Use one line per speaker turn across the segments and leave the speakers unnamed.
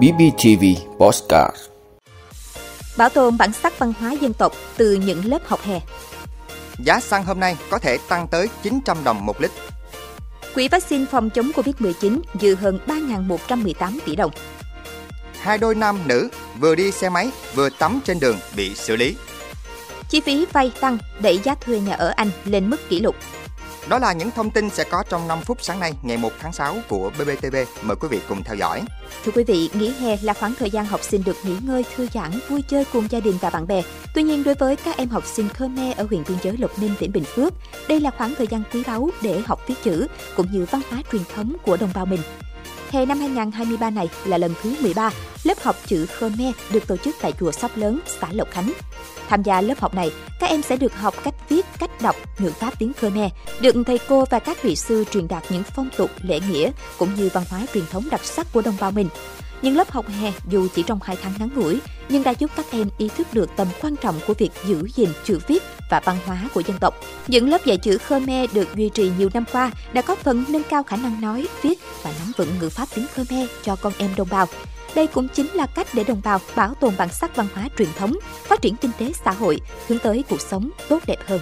BBTV Postcard
Bảo tồn bản sắc văn hóa dân tộc từ những lớp học hè.
Giá xăng hôm nay có thể tăng tới 900 đồng một lít.
Quỹ vaccine phòng chống Covid-19 dư hơn 3.118 tỷ đồng.
Hai đôi nam nữ vừa đi xe máy vừa tắm trên đường bị xử lý.
Chi phí vay tăng đẩy giá thuê nhà ở Anh lên mức kỷ lục.
Đó là những thông tin sẽ có trong 5 phút sáng nay ngày 1 tháng 6 của BBTV. Mời quý vị cùng theo dõi.
Thưa quý vị, nghỉ hè là khoảng thời gian học sinh được nghỉ ngơi, thư giãn, vui chơi cùng gia đình và bạn bè. Tuy nhiên, đối với các em học sinh Khmer ở huyện biên giới Lộc Ninh, tỉnh Bình Phước, đây là khoảng thời gian quý báu để học viết chữ cũng như văn hóa truyền thống của đồng bào mình. Hè năm 2023 này là lần thứ 13, lớp học chữ Khmer được tổ chức tại chùa Sóc Lớn, xã Lộc Khánh. Tham gia lớp học này, các em sẽ được học cách cách đọc ngữ pháp tiếng Khmer, được thầy cô và các vị sư truyền đạt những phong tục, lễ nghĩa cũng như văn hóa truyền thống đặc sắc của đồng bào mình. Những lớp học hè dù chỉ trong 2 tháng ngắn ngủi, nhưng đã giúp các em ý thức được tầm quan trọng của việc giữ gìn chữ viết và văn hóa của dân tộc. Những lớp dạy chữ Khmer được duy trì nhiều năm qua đã có phần nâng cao khả năng nói, viết và nắm vững ngữ pháp tiếng Khmer cho con em đồng bào. Đây cũng chính là cách để đồng bào bảo tồn bản sắc văn hóa truyền thống, phát triển kinh tế xã hội, hướng tới cuộc sống tốt đẹp hơn.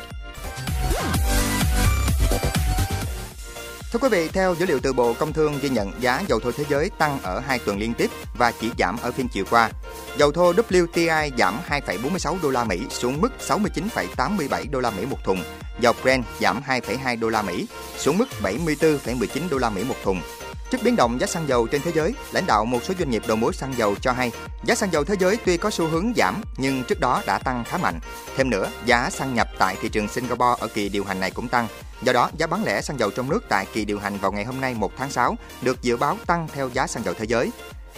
Thưa quý vị, theo dữ liệu từ Bộ Công Thương ghi nhận giá dầu thô thế giới tăng ở hai tuần liên tiếp và chỉ giảm ở phiên chiều qua. Dầu thô WTI giảm 2,46 đô la Mỹ xuống mức 69,87 đô la Mỹ một thùng. Dầu Brent giảm 2,2 đô la Mỹ xuống mức 74,19 đô la Mỹ một thùng. Trước biến động giá xăng dầu trên thế giới, lãnh đạo một số doanh nghiệp đầu mối xăng dầu cho hay, giá xăng dầu thế giới tuy có xu hướng giảm nhưng trước đó đã tăng khá mạnh. Thêm nữa, giá xăng nhập tại thị trường Singapore ở kỳ điều hành này cũng tăng. Do đó, giá bán lẻ xăng dầu trong nước tại kỳ điều hành vào ngày hôm nay 1 tháng 6 được dự báo tăng theo giá xăng dầu thế giới.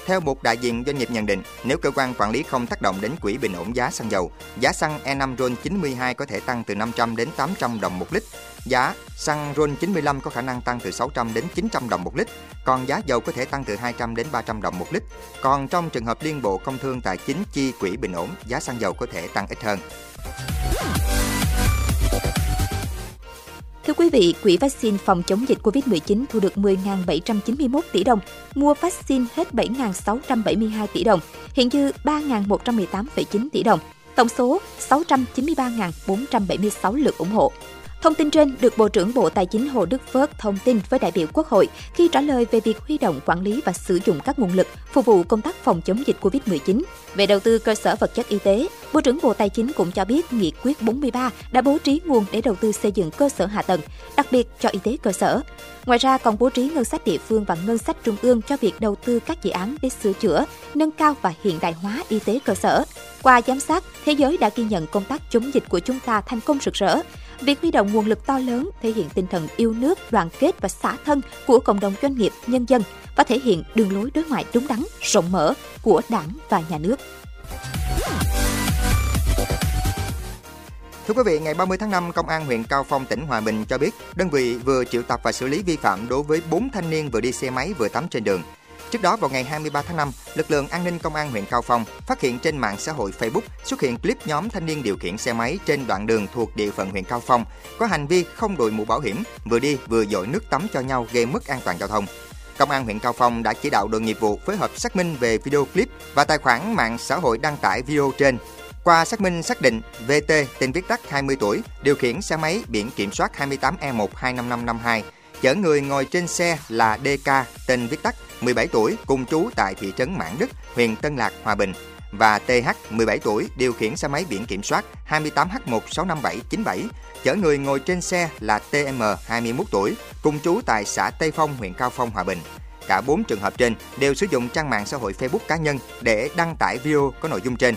Theo một đại diện doanh nghiệp nhận định, nếu cơ quan quản lý không tác động đến quỹ bình ổn giá xăng dầu, giá xăng E5 RON 92 có thể tăng từ 500 đến 800 đồng một lít. Giá xăng RON 95 có khả năng tăng từ 600 đến 900 đồng một lít, còn giá dầu có thể tăng từ 200 đến 300 đồng một lít. Còn trong trường hợp Liên Bộ Công Thương Tài chính chi quỹ bình ổn, giá xăng dầu có thể tăng ít hơn.
Thưa quý vị, Quỹ vaccine phòng chống dịch COVID-19 thu được 10.791 tỷ đồng, mua vaccine hết 7.672 tỷ đồng, hiện dư 3.118,9 tỷ đồng, tổng số 693.476 lượt ủng hộ. Thông tin trên được Bộ trưởng Bộ Tài chính Hồ Đức Phước thông tin với đại biểu Quốc hội khi trả lời về việc huy động quản lý và sử dụng các nguồn lực phục vụ công tác phòng chống dịch COVID-19. Về đầu tư cơ sở vật chất y tế, Bộ trưởng Bộ Tài chính cũng cho biết Nghị quyết 43 đã bố trí nguồn để đầu tư xây dựng cơ sở hạ tầng, đặc biệt cho y tế cơ sở. Ngoài ra còn bố trí ngân sách địa phương và ngân sách trung ương cho việc đầu tư các dự án để sửa chữa, nâng cao và hiện đại hóa y tế cơ sở. Qua giám sát, thế giới đã ghi nhận công tác chống dịch của chúng ta thành công rực rỡ. Việc huy động nguồn lực to lớn thể hiện tinh thần yêu nước, đoàn kết và xã thân của cộng đồng doanh nghiệp, nhân dân và thể hiện đường lối đối ngoại đúng đắn, rộng mở của Đảng và Nhà nước.
Thưa quý vị, ngày 30 tháng 5, Công an huyện Cao Phong, tỉnh Hòa Bình cho biết đơn vị vừa triệu tập và xử lý vi phạm đối với 4 thanh niên vừa đi xe máy vừa tắm trên đường. Trước đó vào ngày 23 tháng 5, lực lượng an ninh công an huyện Cao Phong phát hiện trên mạng xã hội Facebook xuất hiện clip nhóm thanh niên điều khiển xe máy trên đoạn đường thuộc địa phận huyện Cao Phong có hành vi không đội mũ bảo hiểm, vừa đi vừa dội nước tắm cho nhau gây mất an toàn giao thông. Công an huyện Cao Phong đã chỉ đạo đội nghiệp vụ phối hợp xác minh về video clip và tài khoản mạng xã hội đăng tải video trên. Qua xác minh xác định, VT tên viết tắt 20 tuổi, điều khiển xe máy biển kiểm soát 28E125552, chở người ngồi trên xe là DK tên viết tắt 17 tuổi cùng trú tại thị trấn Mãn Đức, huyện Tân Lạc, Hòa Bình và TH 17 tuổi điều khiển xe máy biển kiểm soát 28H165797 chở người ngồi trên xe là TM 21 tuổi cùng trú tại xã Tây Phong, huyện Cao Phong, Hòa Bình. Cả 4 trường hợp trên đều sử dụng trang mạng xã hội Facebook cá nhân để đăng tải video có nội dung trên.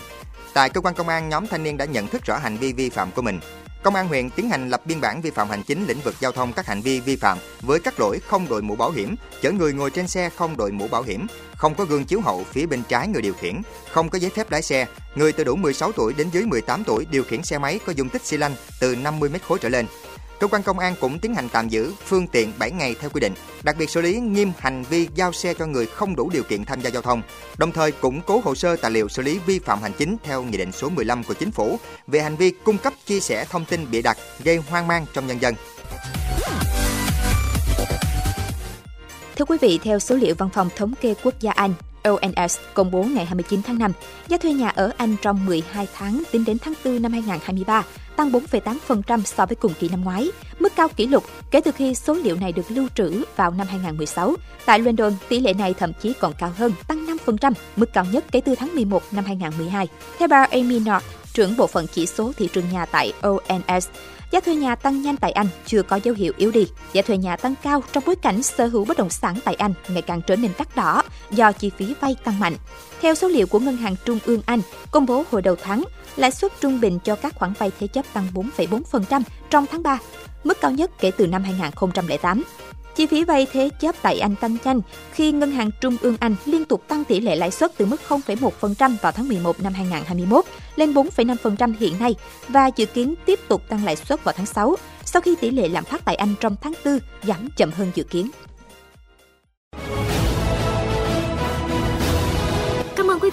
Tại cơ quan công an, nhóm thanh niên đã nhận thức rõ hành vi vi phạm của mình. Công an huyện tiến hành lập biên bản vi phạm hành chính lĩnh vực giao thông các hành vi vi phạm với các lỗi không đội mũ bảo hiểm, chở người ngồi trên xe không đội mũ bảo hiểm, không có gương chiếu hậu phía bên trái người điều khiển, không có giấy phép lái xe, người từ đủ 16 tuổi đến dưới 18 tuổi điều khiển xe máy có dung tích xi lanh từ 50 m khối trở lên. Cơ quan công an cũng tiến hành tạm giữ phương tiện 7 ngày theo quy định, đặc biệt xử lý nghiêm hành vi giao xe cho người không đủ điều kiện tham gia giao thông, đồng thời củng cố hồ sơ tài liệu xử lý vi phạm hành chính theo Nghị định số 15 của Chính phủ về hành vi cung cấp chia sẻ thông tin bịa đặt gây hoang mang trong nhân dân.
Thưa quý vị, theo số liệu Văn phòng Thống kê Quốc gia Anh, ONS công bố ngày 29 tháng 5, giá thuê nhà ở Anh trong 12 tháng tính đến tháng 4 năm 2023 tăng 4,8% so với cùng kỳ năm ngoái, mức cao kỷ lục kể từ khi số liệu này được lưu trữ vào năm 2016. Tại London, tỷ lệ này thậm chí còn cao hơn, tăng 5%, mức cao nhất kể từ tháng 11 năm 2012. Theo bà Amy North, trưởng bộ phận chỉ số thị trường nhà tại ONS, Giá thuê nhà tăng nhanh tại Anh chưa có dấu hiệu yếu đi. Giá thuê nhà tăng cao trong bối cảnh sở hữu bất động sản tại Anh ngày càng trở nên đắt đỏ do chi phí vay tăng mạnh. Theo số liệu của Ngân hàng Trung ương Anh công bố hồi đầu tháng, lãi suất trung bình cho các khoản vay thế chấp tăng 4,4% trong tháng 3, mức cao nhất kể từ năm 2008. Chi phí vay thế chấp tại Anh tăng nhanh khi Ngân hàng Trung ương Anh liên tục tăng tỷ lệ lãi suất từ mức 0,1% vào tháng 11 năm 2021 lên 4,5% hiện nay và dự kiến tiếp tục tăng lãi suất vào tháng 6 sau khi tỷ lệ lạm phát tại Anh trong tháng 4 giảm chậm hơn dự kiến.